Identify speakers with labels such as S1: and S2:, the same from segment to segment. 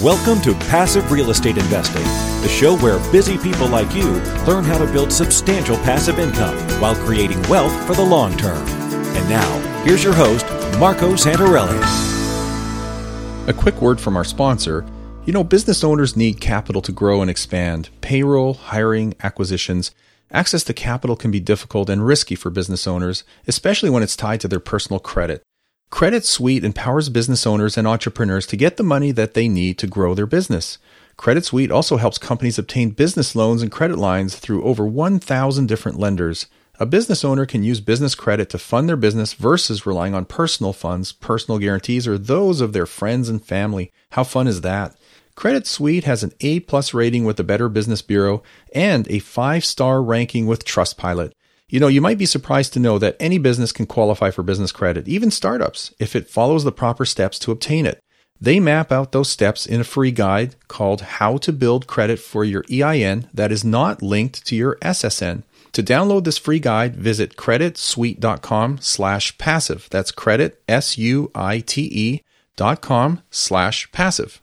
S1: Welcome to Passive Real Estate Investing, the show where busy people like you learn how to build substantial passive income while creating wealth for the long term. And now, here's your host, Marco Santarelli.
S2: A quick word from our sponsor. You know, business owners need capital to grow and expand. Payroll, hiring, acquisitions. Access to capital can be difficult and risky for business owners, especially when it's tied to their personal credit. Credit Suite empowers business owners and entrepreneurs to get the money that they need to grow their business. Credit Suite also helps companies obtain business loans and credit lines through over 1,000 different lenders. A business owner can use business credit to fund their business versus relying on personal funds, personal guarantees, or those of their friends and family. How fun is that? Credit Suite has an A plus rating with the Better Business Bureau and a five star ranking with Trustpilot. You know, you might be surprised to know that any business can qualify for business credit, even startups, if it follows the proper steps to obtain it. They map out those steps in a free guide called How to Build Credit for Your EIN that is not linked to your SSN. To download this free guide, visit creditsuite.com slash passive. That's credit, S-U-I-T-E dot com slash passive.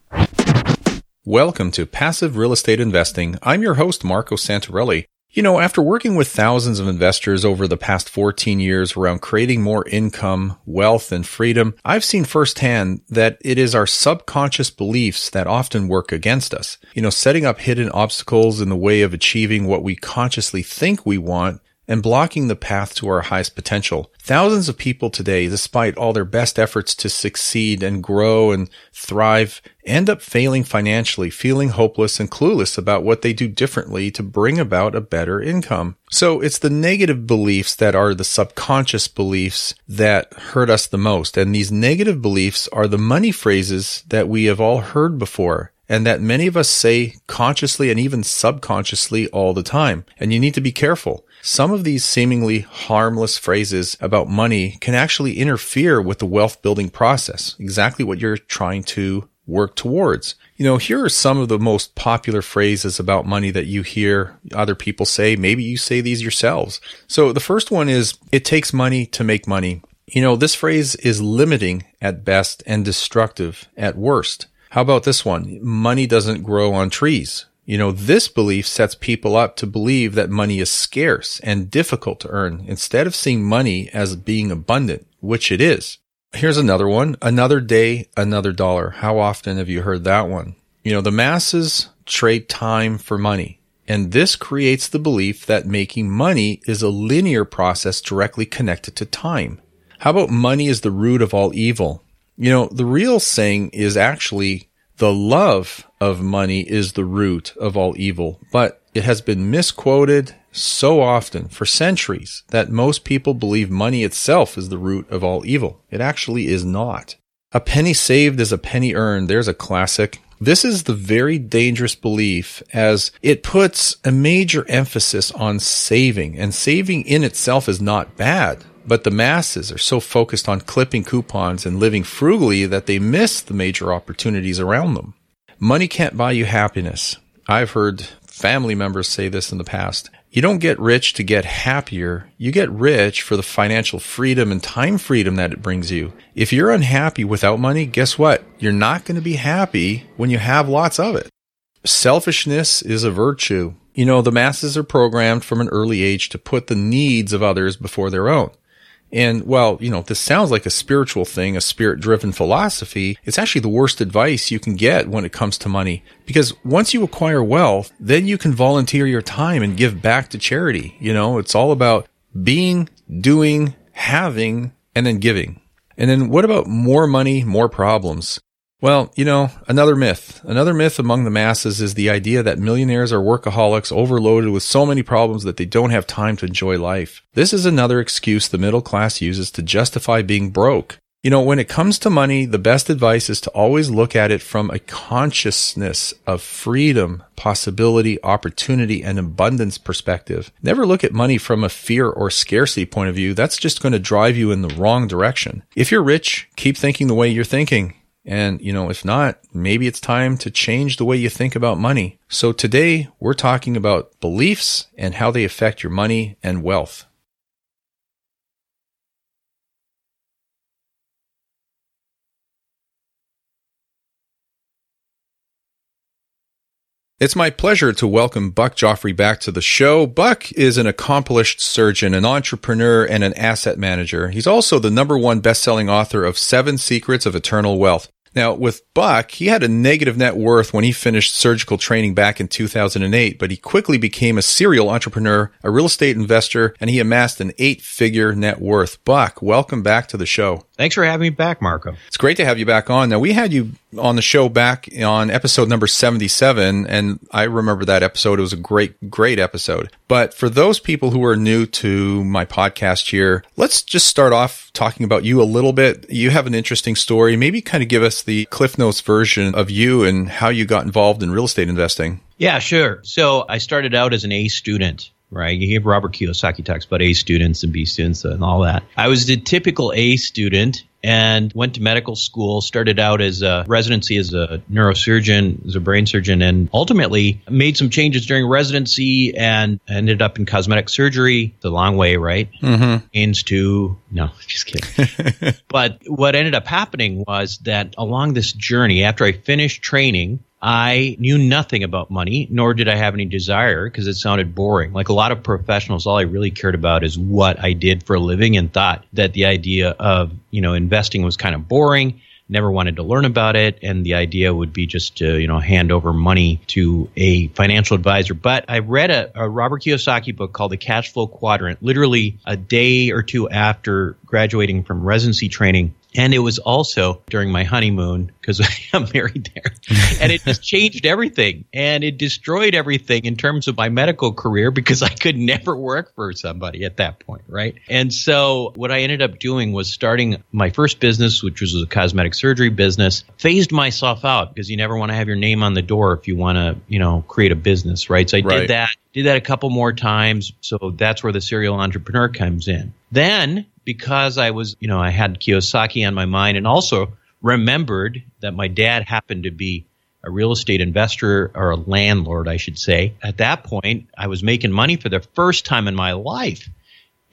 S2: Welcome to Passive Real Estate Investing. I'm your host, Marco Santarelli. You know, after working with thousands of investors over the past 14 years around creating more income, wealth, and freedom, I've seen firsthand that it is our subconscious beliefs that often work against us. You know, setting up hidden obstacles in the way of achieving what we consciously think we want and blocking the path to our highest potential. Thousands of people today, despite all their best efforts to succeed and grow and thrive, end up failing financially, feeling hopeless and clueless about what they do differently to bring about a better income. So it's the negative beliefs that are the subconscious beliefs that hurt us the most. And these negative beliefs are the money phrases that we have all heard before and that many of us say consciously and even subconsciously all the time. And you need to be careful. Some of these seemingly harmless phrases about money can actually interfere with the wealth building process, exactly what you're trying to work towards. You know, here are some of the most popular phrases about money that you hear other people say. Maybe you say these yourselves. So the first one is, it takes money to make money. You know, this phrase is limiting at best and destructive at worst. How about this one? Money doesn't grow on trees. You know, this belief sets people up to believe that money is scarce and difficult to earn instead of seeing money as being abundant, which it is. Here's another one. Another day, another dollar. How often have you heard that one? You know, the masses trade time for money. And this creates the belief that making money is a linear process directly connected to time. How about money is the root of all evil? You know, the real saying is actually the love of money is the root of all evil, but it has been misquoted so often for centuries that most people believe money itself is the root of all evil. It actually is not. A penny saved is a penny earned. There's a classic. This is the very dangerous belief as it puts a major emphasis on saving and saving in itself is not bad. But the masses are so focused on clipping coupons and living frugally that they miss the major opportunities around them. Money can't buy you happiness. I've heard family members say this in the past. You don't get rich to get happier. You get rich for the financial freedom and time freedom that it brings you. If you're unhappy without money, guess what? You're not going to be happy when you have lots of it. Selfishness is a virtue. You know, the masses are programmed from an early age to put the needs of others before their own. And well, you know, this sounds like a spiritual thing, a spirit driven philosophy. It's actually the worst advice you can get when it comes to money. Because once you acquire wealth, then you can volunteer your time and give back to charity. You know, it's all about being, doing, having, and then giving. And then what about more money, more problems? Well, you know, another myth. Another myth among the masses is the idea that millionaires are workaholics overloaded with so many problems that they don't have time to enjoy life. This is another excuse the middle class uses to justify being broke. You know, when it comes to money, the best advice is to always look at it from a consciousness of freedom, possibility, opportunity, and abundance perspective. Never look at money from a fear or scarcity point of view. That's just going to drive you in the wrong direction. If you're rich, keep thinking the way you're thinking. And, you know, if not, maybe it's time to change the way you think about money. So today we're talking about beliefs and how they affect your money and wealth. It's my pleasure to welcome Buck Joffrey back to the show. Buck is an accomplished surgeon, an entrepreneur, and an asset manager. He's also the number one best-selling author of Seven Secrets of Eternal Wealth. Now, with Buck, he had a negative net worth when he finished surgical training back in 2008, but he quickly became a serial entrepreneur, a real estate investor, and he amassed an eight figure net worth. Buck, welcome back to the show.
S3: Thanks for having me back, Marco.
S2: It's great to have you back on. Now, we had you on the show back on episode number 77, and I remember that episode. It was a great, great episode. But for those people who are new to my podcast here, let's just start off talking about you a little bit. You have an interesting story. Maybe kind of give us the Cliff Notes version of you and how you got involved in real estate investing.
S3: Yeah, sure. So I started out as an A student right? You hear Robert Kiyosaki talks about A students and B students and all that. I was the typical A student and went to medical school, started out as a residency as a neurosurgeon, as a brain surgeon, and ultimately made some changes during residency and ended up in cosmetic surgery. The long way, right? Mm-hmm. Aims to, no, just kidding. but what ended up happening was that along this journey, after I finished training, I knew nothing about money, nor did I have any desire because it sounded boring. Like a lot of professionals, all I really cared about is what I did for a living and thought that the idea of, you know, investing was kind of boring. Never wanted to learn about it, and the idea would be just to, you know, hand over money to a financial advisor. But I read a, a Robert Kiyosaki book called The Cash Flow Quadrant, literally a day or two after graduating from residency training and it was also during my honeymoon because I'm married there. and it just changed everything. And it destroyed everything in terms of my medical career because I could never work for somebody at that point, right? And so what I ended up doing was starting my first business, which was a cosmetic surgery business, phased myself out because you never want to have your name on the door if you want to, you know, create a business, right? So I right. did that did that a couple more times. So that's where the serial entrepreneur comes in. Then because I was, you know, I had Kiyosaki on my mind and also remembered that my dad happened to be a real estate investor or a landlord, I should say. At that point, I was making money for the first time in my life.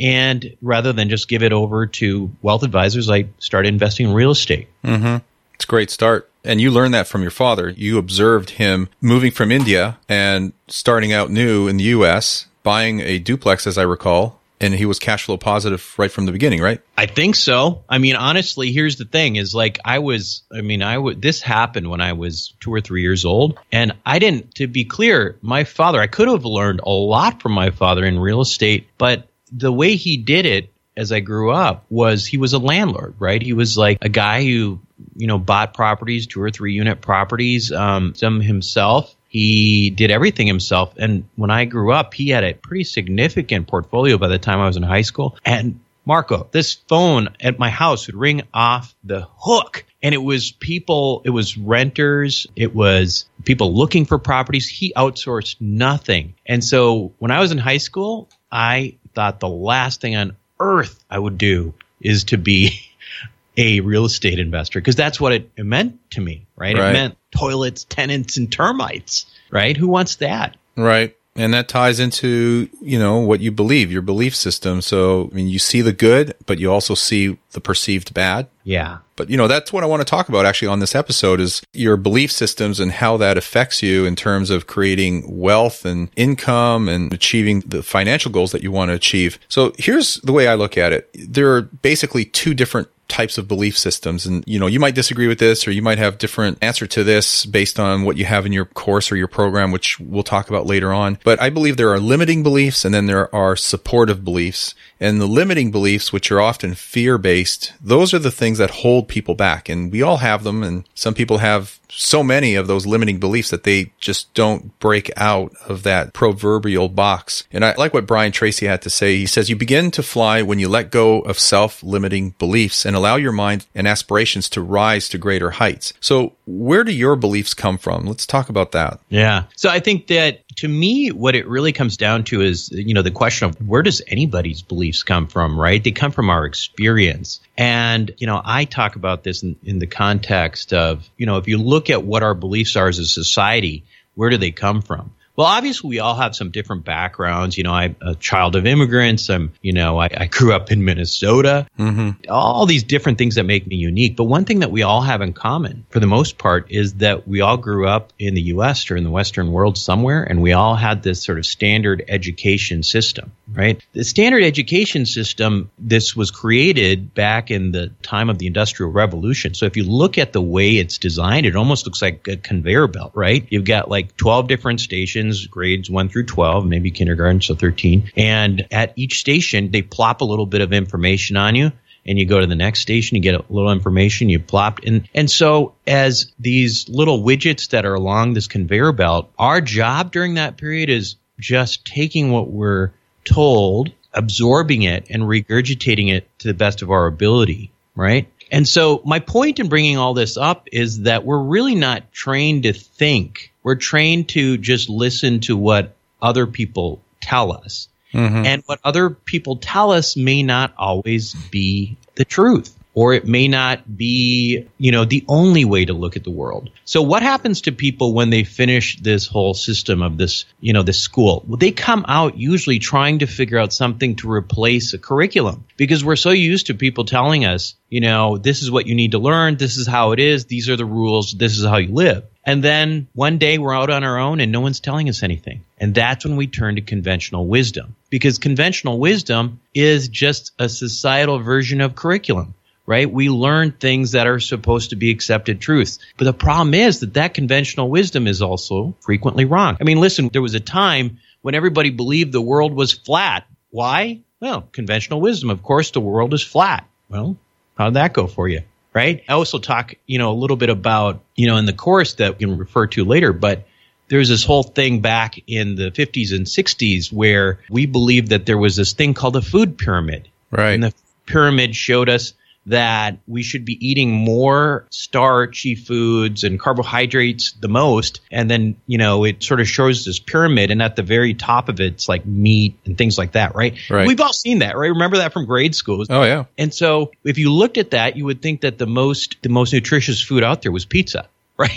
S3: And rather than just give it over to wealth advisors, I started investing in real estate.
S2: Mm-hmm. It's a great start. And you learned that from your father. You observed him moving from India and starting out new in the U.S., buying a duplex, as I recall, and he was cash flow positive right from the beginning, right?
S3: I think so. I mean, honestly, here's the thing: is like I was. I mean, I would. This happened when I was two or three years old, and I didn't. To be clear, my father. I could have learned a lot from my father in real estate, but the way he did it as I grew up was he was a landlord, right? He was like a guy who you know bought properties, two or three unit properties, um, some himself he did everything himself. And when I grew up, he had a pretty significant portfolio by the time I was in high school. And Marco, this phone at my house would ring off the hook. And it was people, it was renters, it was people looking for properties. He outsourced nothing. And so when I was in high school, I thought the last thing on earth I would do is to be a real estate investor because that's what it, it, meant to me, right? right? It meant toilets, tenants, and termites, right? Who wants that?
S2: Right. And that ties into, you know, what you believe, your belief system. So, I mean, you see the good, but you also see the perceived bad.
S3: Yeah.
S2: But, you know, that's what I want to talk about actually on this episode is your belief systems and how that affects you in terms of creating wealth and income and achieving the financial goals that you want to achieve. So here's the way I look at it. There are basically two different types of belief systems. And, you know, you might disagree with this or you might have different answer to this based on what you have in your course or your program, which we'll talk about later on. But I believe there are limiting beliefs and then there are supportive beliefs. And the limiting beliefs, which are often fear based, those are the things that hold people back. And we all have them. And some people have so many of those limiting beliefs that they just don't break out of that proverbial box. And I like what Brian Tracy had to say. He says, you begin to fly when you let go of self limiting beliefs and allow your mind and aspirations to rise to greater heights. So where do your beliefs come from? Let's talk about that.
S3: Yeah. So I think that to me, what it really comes down to is, you know, the question of where does anybody's beliefs come from, right? They come from our experience. And, you know, I talk about this in, in the context of, you know, if you look at what our beliefs are as a society, where do they come from? Well, obviously, we all have some different backgrounds. You know, I'm a child of immigrants. I'm, you know, I, I grew up in Minnesota. Mm-hmm. All these different things that make me unique. But one thing that we all have in common, for the most part, is that we all grew up in the U.S. or in the Western world somewhere, and we all had this sort of standard education system, right? The standard education system, this was created back in the time of the Industrial Revolution. So if you look at the way it's designed, it almost looks like a conveyor belt, right? You've got like 12 different stations stations, grades 1 through 12, maybe kindergarten, so 13. And at each station, they plop a little bit of information on you and you go to the next station, you get a little information, you plop. And, and so as these little widgets that are along this conveyor belt, our job during that period is just taking what we're told, absorbing it and regurgitating it to the best of our ability, right? And so my point in bringing all this up is that we're really not trained to think we're trained to just listen to what other people tell us. Mm-hmm. And what other people tell us may not always be the truth or it may not be, you know, the only way to look at the world. So what happens to people when they finish this whole system of this, you know, this school? Well, they come out usually trying to figure out something to replace a curriculum because we're so used to people telling us, you know, this is what you need to learn. This is how it is. These are the rules. This is how you live. And then one day we're out on our own and no one's telling us anything. And that's when we turn to conventional wisdom because conventional wisdom is just a societal version of curriculum right? We learn things that are supposed to be accepted truths. But the problem is that that conventional wisdom is also frequently wrong. I mean, listen, there was a time when everybody believed the world was flat. Why? Well, conventional wisdom. Of course, the world is flat. Well, how'd that go for you? Right? I also talk, you know, a little bit about, you know, in the course that we can refer to later, but there's this whole thing back in the 50s and 60s where we believed that there was this thing called the food pyramid.
S2: Right.
S3: And the pyramid showed us that we should be eating more starchy foods and carbohydrates the most. And then, you know, it sort of shows this pyramid and at the very top of it, it's like meat and things like that, right?
S2: right.
S3: We've all seen that, right? Remember that from grade school.
S2: Oh, yeah.
S3: And so if you looked at that, you would think that the most, the most nutritious food out there was pizza, right?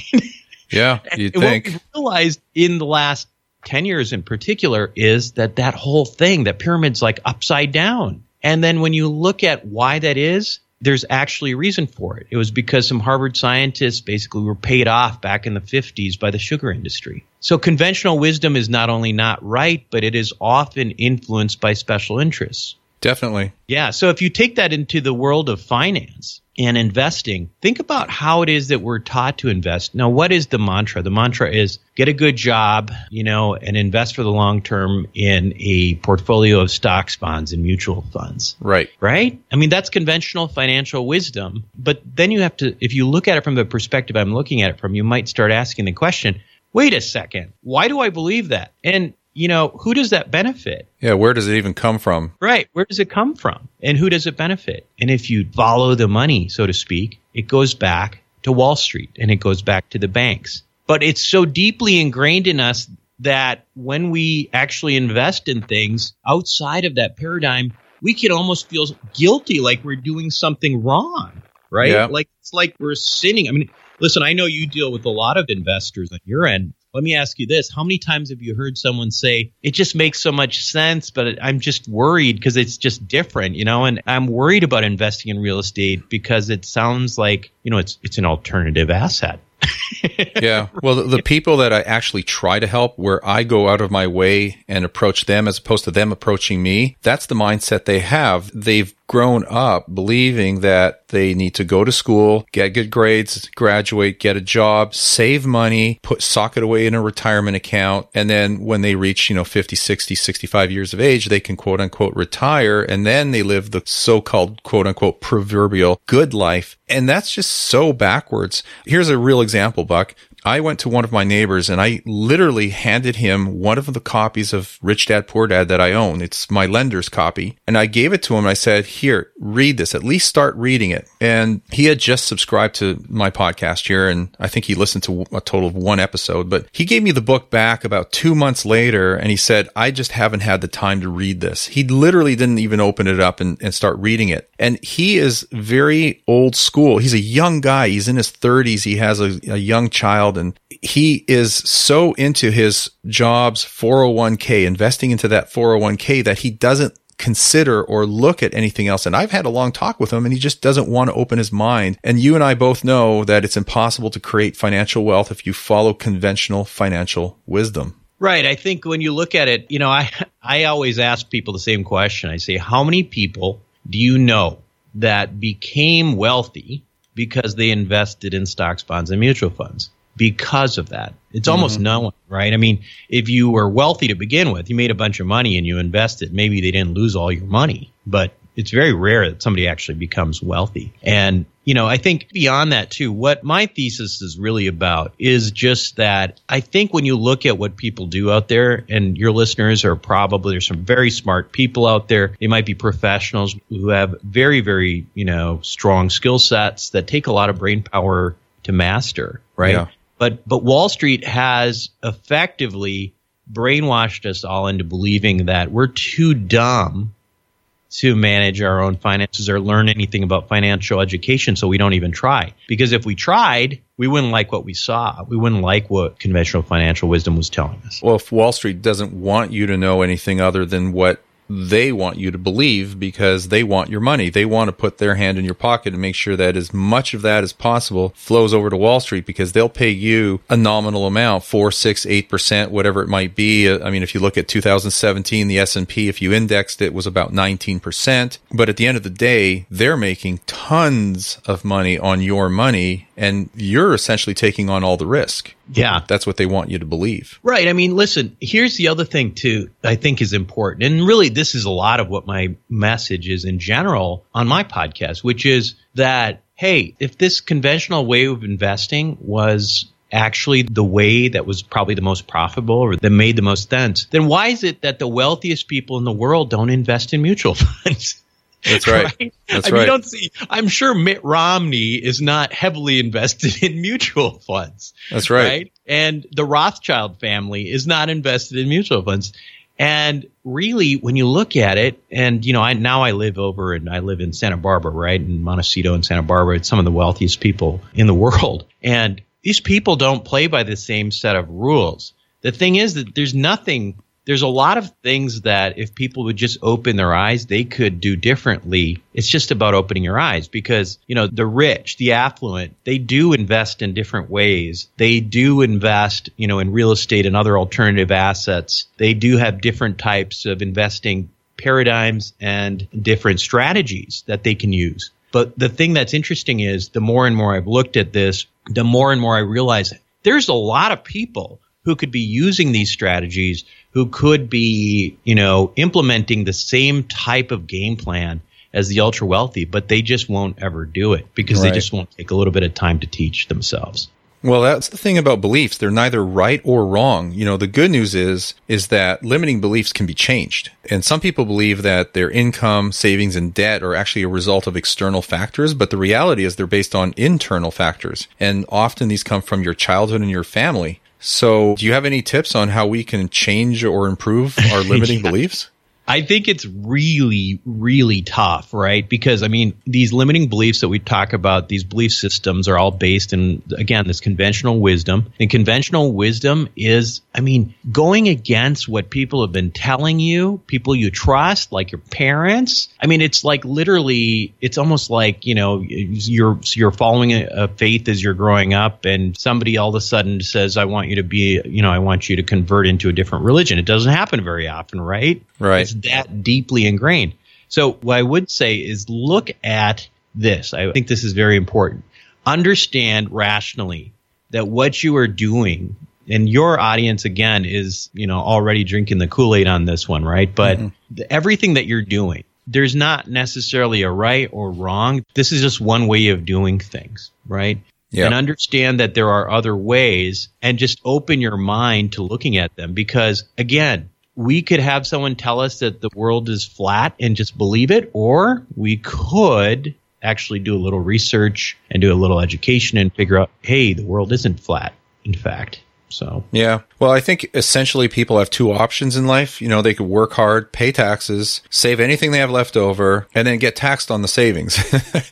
S2: Yeah, you'd think.
S3: What we realized in the last 10 years in particular is that that whole thing, that pyramid's like upside down. And then when you look at why that is, there's actually a reason for it. It was because some Harvard scientists basically were paid off back in the 50s by the sugar industry. So conventional wisdom is not only not right, but it is often influenced by special interests.
S2: Definitely.
S3: Yeah. So if you take that into the world of finance and investing, think about how it is that we're taught to invest. Now, what is the mantra? The mantra is get a good job, you know, and invest for the long term in a portfolio of stocks, bonds, and mutual funds.
S2: Right.
S3: Right? I mean, that's conventional financial wisdom. But then you have to, if you look at it from the perspective I'm looking at it from, you might start asking the question, wait a second, why do I believe that? And you know, who does that benefit?
S2: Yeah, where does it even come from?
S3: Right. Where does it come from? And who does it benefit? And if you follow the money, so to speak, it goes back to Wall Street and it goes back to the banks. But it's so deeply ingrained in us that when we actually invest in things outside of that paradigm, we can almost feel guilty like we're doing something wrong, right?
S2: Yeah.
S3: Like it's like we're sinning. I mean, listen, I know you deal with a lot of investors on your end. Let me ask you this. How many times have you heard someone say, it just makes so much sense, but I'm just worried because it's just different, you know, and I'm worried about investing in real estate because it sounds like, you know, it's, it's an alternative asset.
S2: yeah. Well, the, the, people that I actually try to help, where I go out of my way and approach them as opposed to them approaching me, that's the mindset they have. They've grown up believing that they need to go to school, get good grades, graduate, get a job, save money, put sock it away in a retirement account. And then when they reach, you know, 50, 60, 65 years of age, they can quote unquote retire. And then they live the so-called quote unquote proverbial good life. And that's just so backwards. Here's a real example, Buck. I went to one of my neighbors and I literally handed him one of the copies of Rich Dad Poor Dad that I own. It's my lender's copy. And I gave it to him. I said, here, read this, at least start reading it. And he had just subscribed to my podcast here. And I think he listened to a total of one episode, but he gave me the book back about two months later. And he said, I just haven't had the time to read this. He literally didn't even open it up and, and start reading it. And he is very old school. He's a young guy. He's in his thirties. He has a, a young child and he is so into his job's 401k, investing into that 401k that he doesn't consider or look at anything else. And I've had a long talk with him and he just doesn't want to open his mind. And you and I both know that it's impossible to create financial wealth if you follow conventional financial wisdom.
S3: Right. I think when you look at it, you know, I, I always ask people the same question. I say, how many people do you know that became wealthy because they invested in stocks, bonds, and mutual funds? Because of that, it's almost mm-hmm. no one, right? I mean, if you were wealthy to begin with, you made a bunch of money and you invested, maybe they didn't lose all your money, but it's very rare that somebody actually becomes wealthy. And, you know, I think beyond that too, what my thesis is really about is just that I think when you look at what people do out there, and your listeners are probably, there's some very smart people out there. They might be professionals who have very, very, you know, strong skill sets that take a lot of brain power to master, right? Yeah. But, but Wall Street has effectively brainwashed us all into believing that we're too dumb to manage our own finances or learn anything about financial education, so we don't even try. Because if we tried, we wouldn't like what we saw. We wouldn't like what conventional financial wisdom was telling us.
S2: Well, if Wall Street doesn't want you to know anything other than what they want you to believe because they want your money. They want to put their hand in your pocket and make sure that as much of that as possible flows over to Wall Street because they'll pay you a nominal amount, four, six, eight percent, whatever it might be. Uh, I mean, if you look at 2017, the S&P, if you indexed it was about 19 percent. But at the end of the day, they're making tons of money on your money and you're essentially taking on all the risk.
S3: Yeah.
S2: That's what they want you to believe.
S3: Right. I mean, listen, here's the other thing too, I think is important. And really, this is a lot of what my message is in general on my podcast, which is that, hey, if this conventional way of investing was actually the way that was probably the most profitable or that made the most sense, then why is it that the wealthiest people in the world don't invest in mutual funds?
S2: That's right. right? That's I
S3: mean,
S2: right.
S3: don't see. I'm sure Mitt Romney is not heavily invested in mutual funds.
S2: That's right. right.
S3: And the Rothschild family is not invested in mutual funds. And really, when you look at it, and you know, I now I live over and I live in Santa Barbara, right, in Montecito and Santa Barbara. It's some of the wealthiest people in the world, and these people don't play by the same set of rules. The thing is that there's nothing there's a lot of things that if people would just open their eyes, they could do differently. It's just about opening your eyes because, you know, the rich, the affluent, they do invest in different ways. They do invest, you know, in real estate and other alternative assets. They do have different types of investing paradigms and different strategies that they can use. But the thing that's interesting is the more and more I've looked at this, the more and more I realize there's a lot of people who could be using these strategies who could be, you know, implementing the same type of game plan as the ultra wealthy, but they just won't ever do it because right. they just won't take a little bit of time to teach themselves.
S2: Well, that's the thing about beliefs. They're neither right or wrong. You know, the good news is, is that limiting beliefs can be changed. And some people believe that their income, savings, and debt are actually a result of external factors, but the reality is they're based on internal factors. And often these come from your childhood and your family. So, do you have any tips on how we can change or improve our limiting yeah. beliefs?
S3: I think it's really, really tough, right? Because I mean, these limiting beliefs that we talk about, these belief systems are all based in, again, this conventional wisdom. And conventional wisdom is, I mean, going against what people have been telling you, people you trust, like your parents. I mean, it's like literally, it's almost like, you know, you're, you're following a, a faith as you're growing up and somebody all of a sudden says, I want you to be, you know, I want you to convert into a different religion. It doesn't happen very often, right?
S2: Right.
S3: It's that deeply ingrained. So what I would say is look at this. I think this is very important. Understand rationally that what you are doing and your audience again is, you know, already drinking the Kool-Aid on this one, right? But mm-hmm. everything that you're doing, there's not necessarily a right or wrong. This is just one way of doing things, right? Yep. And understand that there are other ways and just open your mind to looking at them because again, we could have someone tell us that the world is flat and just believe it, or we could actually do a little research and do a little education and figure out, hey, the world isn't flat, in fact. So,
S2: yeah. Well, I think essentially people have two options in life. You know, they could work hard, pay taxes, save anything they have left over, and then get taxed on the savings.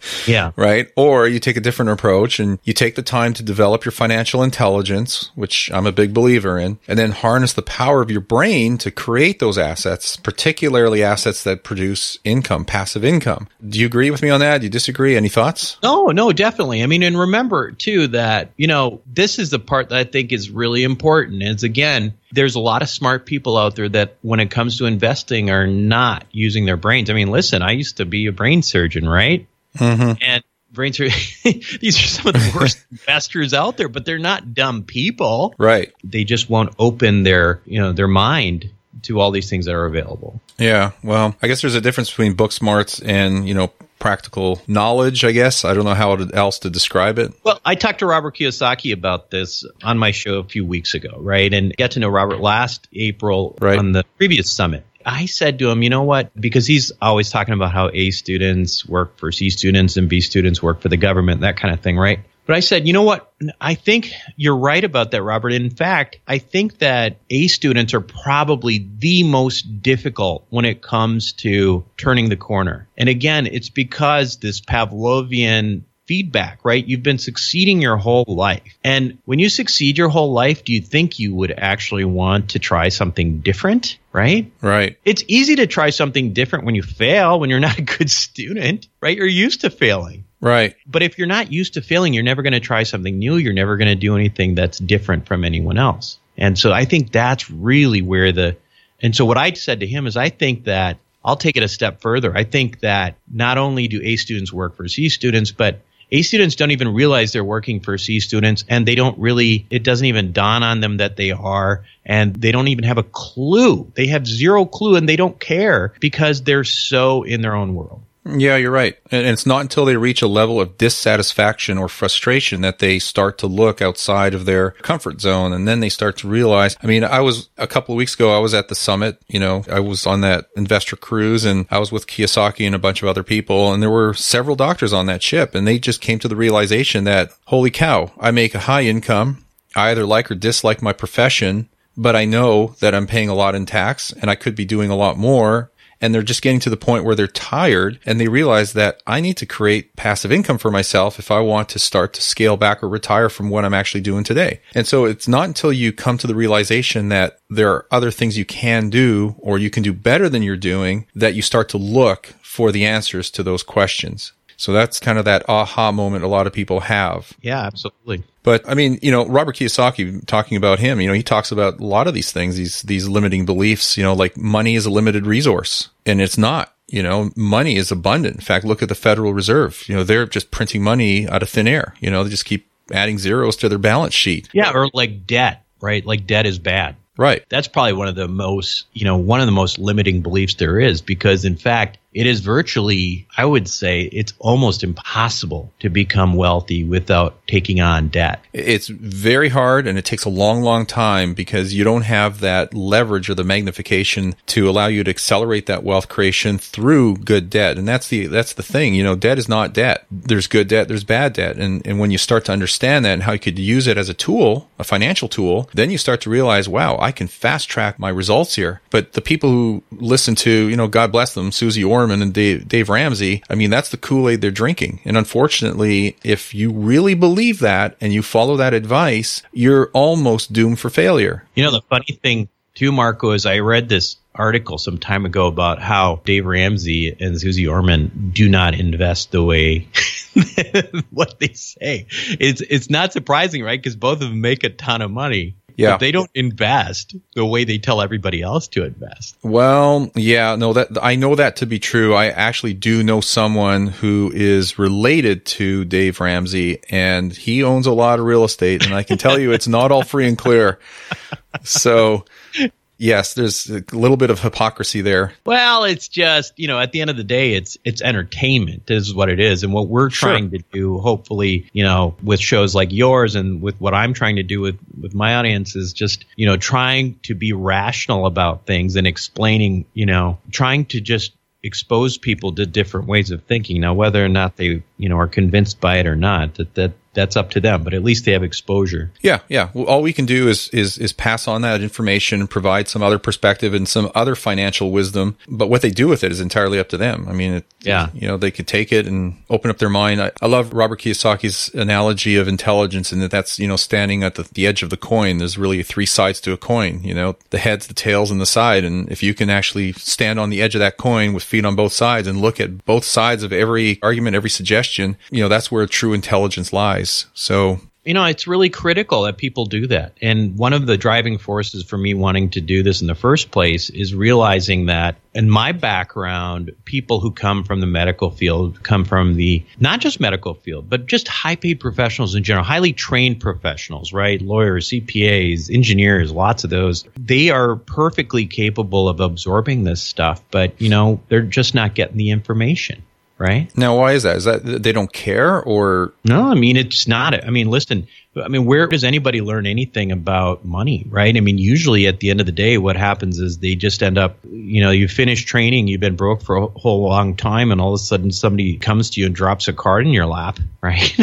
S3: yeah.
S2: Right. Or you take a different approach and you take the time to develop your financial intelligence, which I'm a big believer in, and then harness the power of your brain to create those assets, particularly assets that produce income, passive income. Do you agree with me on that? Do you disagree? Any thoughts?
S3: No, no, definitely. I mean, and remember too that, you know, this is the part that I think is really really important is again, there's a lot of smart people out there that when it comes to investing are not using their brains. I mean, listen, I used to be a brain surgeon, right?
S2: Mm-hmm.
S3: And brain surgeon, these are some of the worst investors out there, but they're not dumb people.
S2: Right.
S3: They just won't open their, you know, their mind to all these things that are available.
S2: Yeah, well, I guess there's a difference between book smarts and, you know, practical knowledge, I guess. I don't know how else to describe it.
S3: Well, I talked to Robert Kiyosaki about this on my show a few weeks ago, right? And get to know Robert last April right. on the previous summit. I said to him, you know what? Because he's always talking about how A students work for C students and B students work for the government, that kind of thing, right? But I said, you know what? I think you're right about that, Robert. In fact, I think that A students are probably the most difficult when it comes to turning the corner. And again, it's because this Pavlovian feedback, right? You've been succeeding your whole life. And when you succeed your whole life, do you think you would actually want to try something different? Right?
S2: Right.
S3: It's easy to try something different when you fail, when you're not a good student, right? You're used to failing.
S2: Right.
S3: But if you're not used to failing, you're never going to try something new. You're never going to do anything that's different from anyone else. And so I think that's really where the, and so what I said to him is I think that I'll take it a step further. I think that not only do A students work for C students, but A students don't even realize they're working for C students and they don't really, it doesn't even dawn on them that they are and they don't even have a clue. They have zero clue and they don't care because they're so in their own world.
S2: Yeah, you're right. And it's not until they reach a level of dissatisfaction or frustration that they start to look outside of their comfort zone. And then they start to realize, I mean, I was a couple of weeks ago, I was at the summit, you know, I was on that investor cruise and I was with Kiyosaki and a bunch of other people. And there were several doctors on that ship and they just came to the realization that, holy cow, I make a high income. I either like or dislike my profession, but I know that I'm paying a lot in tax and I could be doing a lot more and they're just getting to the point where they're tired and they realize that I need to create passive income for myself if I want to start to scale back or retire from what I'm actually doing today. And so it's not until you come to the realization that there are other things you can do or you can do better than you're doing that you start to look for the answers to those questions. So that's kind of that aha moment a lot of people have.
S3: Yeah, absolutely.
S2: But I mean, you know, Robert Kiyosaki talking about him, you know, he talks about a lot of these things, these these limiting beliefs, you know, like money is a limited resource and it's not. You know, money is abundant. In fact, look at the Federal Reserve. You know, they're just printing money out of thin air. You know, they just keep adding zeros to their balance sheet.
S3: Yeah, or like debt, right? Like debt is bad.
S2: Right.
S3: That's probably one of the most, you know, one of the most limiting beliefs there is because in fact, it is virtually, I would say, it's almost impossible to become wealthy without taking on debt.
S2: It's very hard and it takes a long, long time because you don't have that leverage or the magnification to allow you to accelerate that wealth creation through good debt. And that's the, that's the thing. You know, debt is not debt. There's good debt, there's bad debt. And, and when you start to understand that and how you could use it as a tool, a financial tool, then you start to realize, wow, I can fast track my results here. But the people who listen to, you know, God bless them, Susie Orman, and Dave, Dave Ramsey, I mean, that's the Kool Aid they're drinking. And unfortunately, if you really believe that and you follow that advice, you're almost doomed for failure.
S3: You know, the funny thing too, Marco, is I read this article some time ago about how Dave Ramsey and Susie Orman do not invest the way what they say. It's it's not surprising, right? Because both of them make a ton of money. Yeah. But they don't invest the way they tell everybody else to invest.
S2: Well, yeah, no, that I know that to be true. I actually do know someone who is related to Dave Ramsey and he owns a lot of real estate and I can tell you it's not all free and clear. So yes, there's a little bit of hypocrisy there.
S3: Well, it's just, you know, at the end of the day, it's, it's entertainment is what it is. And what we're sure. trying to do, hopefully, you know, with shows like yours and with what I'm trying to do with, with my audience is just, you know, trying to be rational about things and explaining, you know, trying to just expose people to different ways of thinking. Now, whether or not they you know, are convinced by it or not. That that that's up to them, but at least they have exposure.
S2: Yeah, yeah. Well, all we can do is is is pass on that information and provide some other perspective and some other financial wisdom. But what they do with it is entirely up to them. I mean, it,
S3: yeah,
S2: you know, they could take it and open up their mind. I, I love Robert Kiyosaki's analogy of intelligence, and that that's you know standing at the, the edge of the coin. There's really three sides to a coin. You know, the heads, the tails, and the side. And if you can actually stand on the edge of that coin with feet on both sides and look at both sides of every argument, every suggestion, you know, that's where true intelligence lies. So
S3: you know, it's really critical that people do that. And one of the driving forces for me wanting to do this in the first place is realizing that in my background, people who come from the medical field come from the not just medical field, but just high paid professionals in general, highly trained professionals, right? Lawyers, CPAs, engineers, lots of those. They are perfectly capable of absorbing this stuff, but, you know, they're just not getting the information right?
S2: Now, why is that? Is that they don't care or?
S3: No, I mean, it's not. I mean, listen, I mean, where does anybody learn anything about money, right? I mean, usually at the end of the day, what happens is they just end up, you know, you finish training, you've been broke for a whole long time, and all of a sudden somebody comes to you and drops a card in your lap, right?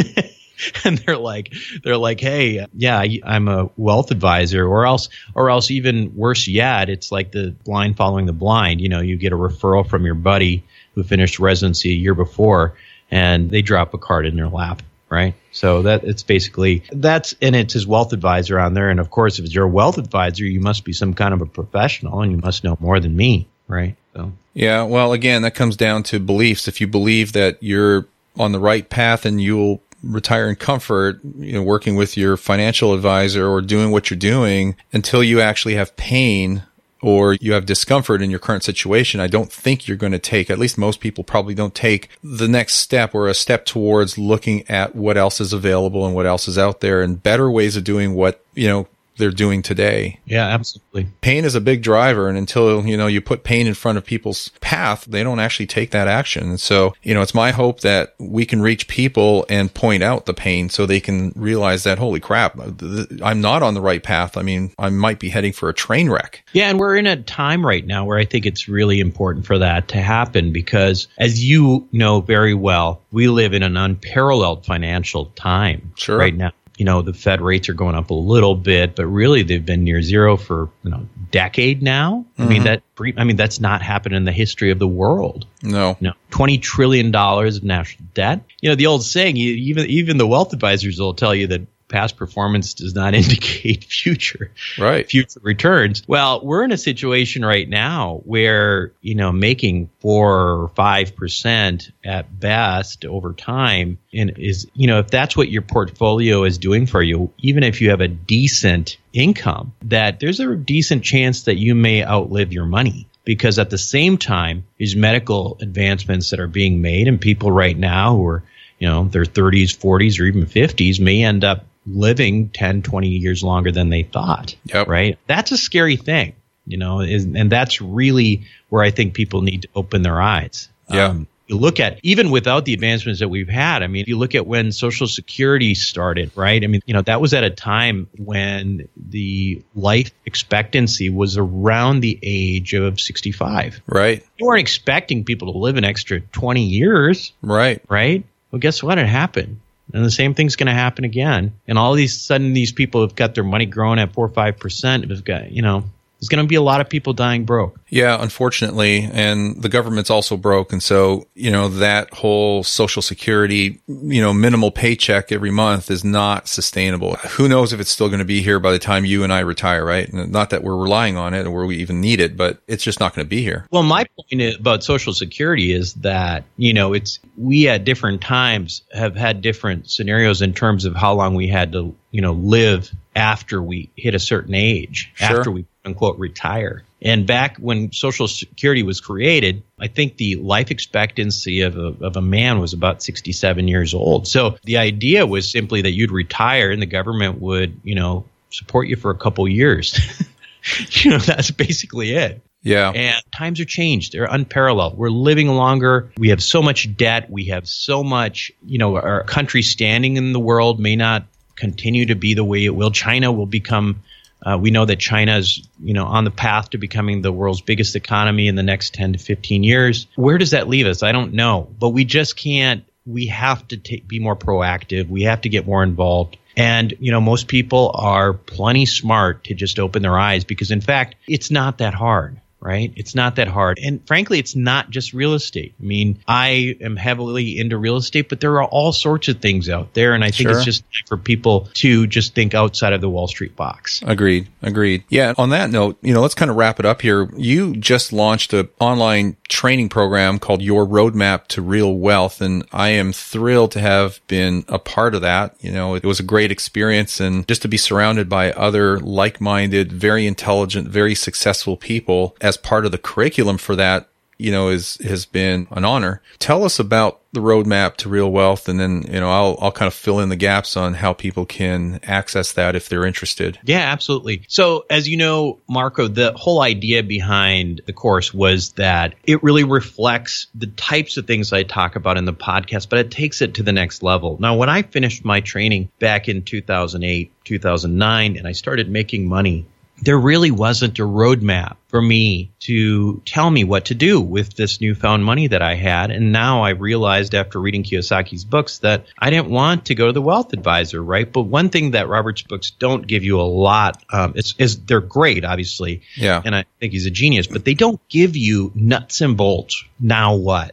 S3: and they're like they're like hey yeah i'm a wealth advisor or else or else even worse yet it's like the blind following the blind you know you get a referral from your buddy who finished residency a year before, and they drop a card in their lap, right? So that it's basically that's and it's his wealth advisor on there. And of course, if it's your wealth advisor, you must be some kind of a professional, and you must know more than me, right? So
S2: yeah, well, again, that comes down to beliefs. If you believe that you're on the right path and you'll retire in comfort, you know, working with your financial advisor or doing what you're doing until you actually have pain or you have discomfort in your current situation, I don't think you're going to take, at least most people probably don't take the next step or a step towards looking at what else is available and what else is out there and better ways of doing what, you know, they're doing today.
S3: Yeah, absolutely.
S2: Pain is a big driver. And until, you know, you put pain in front of people's path, they don't actually take that action. And so, you know, it's my hope that we can reach people and point out the pain so they can realize that, holy crap, I'm not on the right path. I mean, I might be heading for a train wreck.
S3: Yeah. And we're in a time right now where I think it's really important for that to happen because as you know very well, we live in an unparalleled financial time
S2: sure.
S3: right now you know the Fed rates are going up a little bit, but really they've been near zero for you know decade now. Mm-hmm. I mean mm-hmm. that I mean that's not happened in the history of the world.
S2: No,
S3: no, twenty trillion dollars of national debt. You know the old saying, even even the wealth advisors will tell you that past performance does not indicate future
S2: right.
S3: future returns. Well we're in a situation right now where you know making four or five percent at best over time and is you know if that's what your portfolio is doing for you even if you have a decent income that there's a decent chance that you may outlive your money because at the same time these medical advancements that are being made and people right now who are you know their 30s 40s or even 50s may end up living 10, 20 years longer than they thought.
S2: Yep.
S3: Right? That's a scary thing, you know, is, and that's really where I think people need to open their eyes.
S2: Yeah. Um,
S3: you look at even without the advancements that we've had i mean you look at when social security started right i mean you know that was at a time when the life expectancy was around the age of 65
S2: right
S3: you weren't expecting people to live an extra 20 years
S2: right
S3: right well guess what it happened and the same thing's going to happen again. And all of these sudden, these people have got their money growing at four or five percent. Have got you know there's going to be a lot of people dying broke.
S2: Yeah, unfortunately, and the government's also broke, and so you know that whole Social Security, you know, minimal paycheck every month is not sustainable. Who knows if it's still going to be here by the time you and I retire, right? not that we're relying on it or we even need it, but it's just not going to be here.
S3: Well, my point about Social Security is that you know it's we at different times have had different scenarios in terms of how long we had to you know live after we hit a certain age,
S2: sure.
S3: after we unquote retire. And back when Social Security was created, I think the life expectancy of a, of a man was about 67 years old. So the idea was simply that you'd retire and the government would, you know, support you for a couple years. you know, that's basically it.
S2: Yeah.
S3: And times are changed. They're unparalleled. We're living longer. We have so much debt. We have so much, you know, our country standing in the world may not continue to be the way it will. China will become uh, we know that China is, you know, on the path to becoming the world's biggest economy in the next 10 to 15 years. Where does that leave us? I don't know, but we just can't we have to be more proactive. We have to get more involved. And, you know, most people are plenty smart to just open their eyes because, in fact, it's not that hard right? It's not that hard. And frankly, it's not just real estate. I mean, I am heavily into real estate, but there are all sorts of things out there. And I think sure. it's just for people to just think outside of the Wall Street box.
S2: Agreed. Agreed. Yeah. On that note, you know, let's kind of wrap it up here. You just launched an online training program called Your Roadmap to Real Wealth. And I am thrilled to have been a part of that. You know, it was a great experience and just to be surrounded by other like-minded, very intelligent, very successful people as as part of the curriculum for that, you know, is has been an honor. Tell us about the roadmap to real wealth, and then you know I'll I'll kind of fill in the gaps on how people can access that if they're interested.
S3: Yeah, absolutely. So as you know, Marco, the whole idea behind the course was that it really reflects the types of things I talk about in the podcast, but it takes it to the next level. Now, when I finished my training back in 2008, 2009, and I started making money there really wasn't a roadmap for me to tell me what to do with this newfound money that I had. And now I realized after reading Kiyosaki's books that I didn't want to go to the wealth advisor, right? But one thing that Robert's books don't give you a lot, um, is, is they're great, obviously.
S2: Yeah.
S3: And I think he's a genius, but they don't give you nuts and bolts. Now what?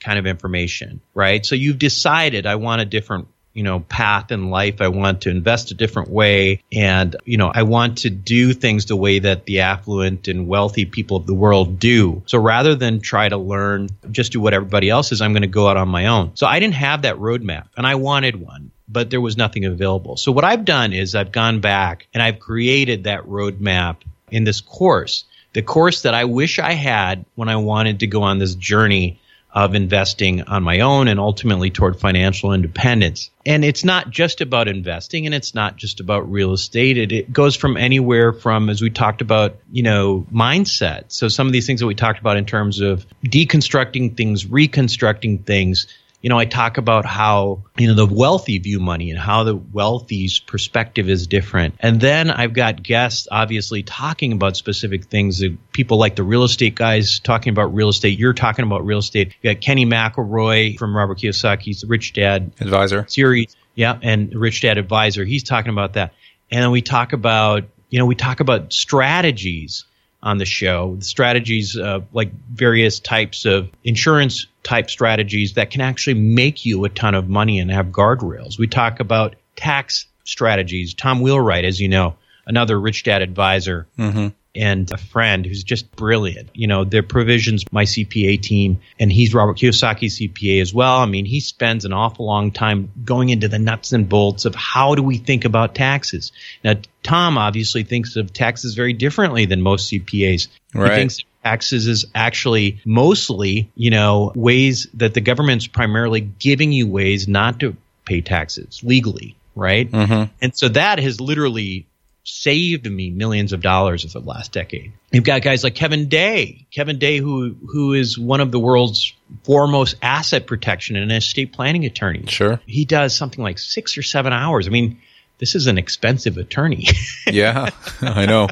S3: Kind of information, right? So you've decided I want a different you know, path in life. I want to invest a different way. And, you know, I want to do things the way that the affluent and wealthy people of the world do. So rather than try to learn, just do what everybody else is, I'm going to go out on my own. So I didn't have that roadmap and I wanted one but there was nothing available. So what I've done is I've gone back and I've created that roadmap in this course. The course that I wish I had when I wanted to go on this journey of investing on my own and ultimately toward financial independence. And it's not just about investing and it's not just about real estate. It, it, goes from anywhere from, as we talked about, you know, mindset. So some of these things that we talked about in terms of deconstructing things, reconstructing things, you know, I talk about how, you know, the wealthy view money and how the wealthy's perspective is different. And then I've got guests obviously talking about specific things. that People like the real estate guys talking about real estate. You're talking about real estate. You got Kenny McElroy from Robert Kiyosaki's Rich Dad
S2: Advisor
S3: series. Yeah. And Rich Dad Advisor. He's talking about that. And then we talk about, you know, we talk about strategies on the show, The strategies uh, like various types of insurance type strategies that can actually make you a ton of money and have guardrails. We talk about tax strategies. Tom Wheelwright, as you know, another rich dad advisor. Mm-hmm and a friend who's just brilliant. You know, their provisions, my CPA team, and he's Robert Kiyosaki CPA as well. I mean, he spends an awful long time going into the nuts and bolts of how do we think about taxes. Now, Tom obviously thinks of taxes very differently than most CPAs.
S2: Right.
S3: He thinks taxes is actually mostly, you know, ways that the government's primarily giving you ways not to pay taxes legally, right? Mm-hmm. And so that has literally saved me millions of dollars over the last decade. You've got guys like Kevin Day, Kevin Day, who who is one of the world's foremost asset protection and estate planning attorneys.
S2: Sure,
S3: he does something like six or seven hours. I mean, this is an expensive attorney.
S2: yeah, I know.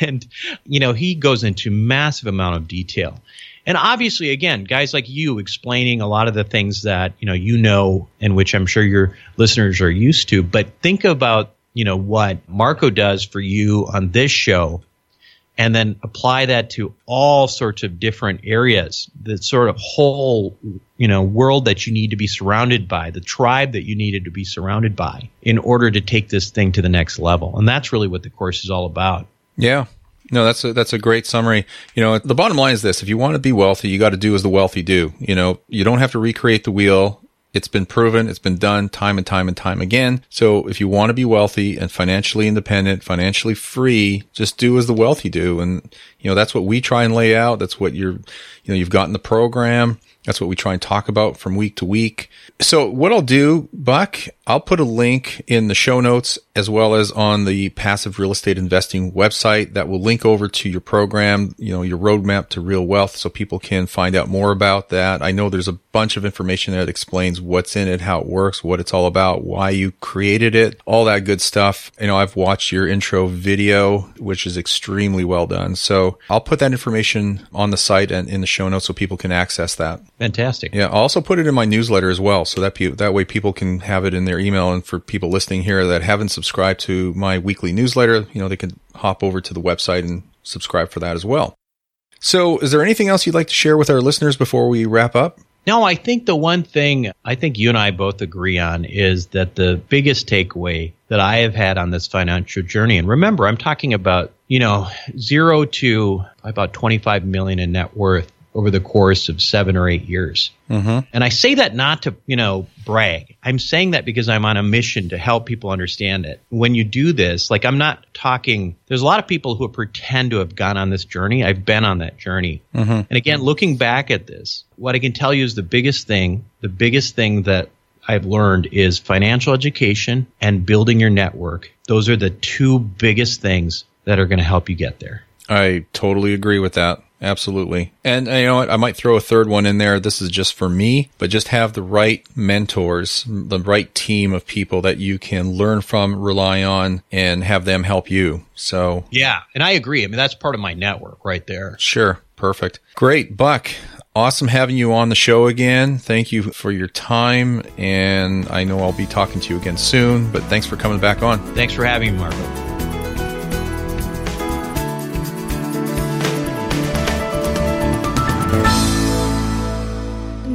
S3: and you know, he goes into massive amount of detail. And obviously, again, guys like you explaining a lot of the things that you know you know, and which I'm sure your listeners are used to. But think about you know what Marco does for you on this show and then apply that to all sorts of different areas the sort of whole you know world that you need to be surrounded by the tribe that you needed to be surrounded by in order to take this thing to the next level and that's really what the course is all about
S2: yeah no, that's a, that's a great summary. You know, the bottom line is this. If you want to be wealthy, you got to do as the wealthy do. You know, you don't have to recreate the wheel. It's been proven, it's been done time and time and time again. So if you want to be wealthy and financially independent, financially free, just do as the wealthy do. And, you know, that's what we try and lay out. That's what you're, you know, you've got in the program. That's what we try and talk about from week to week. So what I'll do, Buck, I'll put a link in the show notes as well as on the passive real estate investing website that will link over to your program, you know, your roadmap to real wealth so people can find out more about that. I know there's a bunch of information that explains what's in it, how it works, what it's all about, why you created it, all that good stuff. You know, I've watched your intro video, which is extremely well done. So I'll put that information on the site and in the show notes so people can access that.
S3: Fantastic.
S2: Yeah. I'll also put it in my newsletter as well. So that, pe- that way people can have it in their email. And for people listening here that haven't subscribed to my weekly newsletter, you know, they can hop over to the website and subscribe for that as well. So is there anything else you'd like to share with our listeners before we wrap up?
S3: No, I think the one thing I think you and I both agree on is that the biggest takeaway that I have had on this financial journey, and remember, I'm talking about, you know, zero to about 25 million in net worth over the course of seven or eight years.
S2: Mm-hmm.
S3: And I say that not to, you know, brag. I'm saying that because I'm on a mission to help people understand it. When you do this, like I'm not talking, there's a lot of people who pretend to have gone on this journey. I've been on that journey.
S2: Mm-hmm.
S3: And again, looking back at this, what I can tell you is the biggest thing, the biggest thing that I've learned is financial education and building your network. Those are the two biggest things that are going to help you get there.
S2: I totally agree with that. Absolutely. And you know what? I might throw a third one in there. This is just for me, but just have the right mentors, the right team of people that you can learn from, rely on, and have them help you. So,
S3: Yeah. And I agree. I mean, that's part of my network right there.
S2: sure. Perfect. Great. Buck. Awesome having you on the show again. Thank you for your time. And I know I'll be talking to you again soon, but thanks for coming back on.
S3: Thanks for having me, Marco.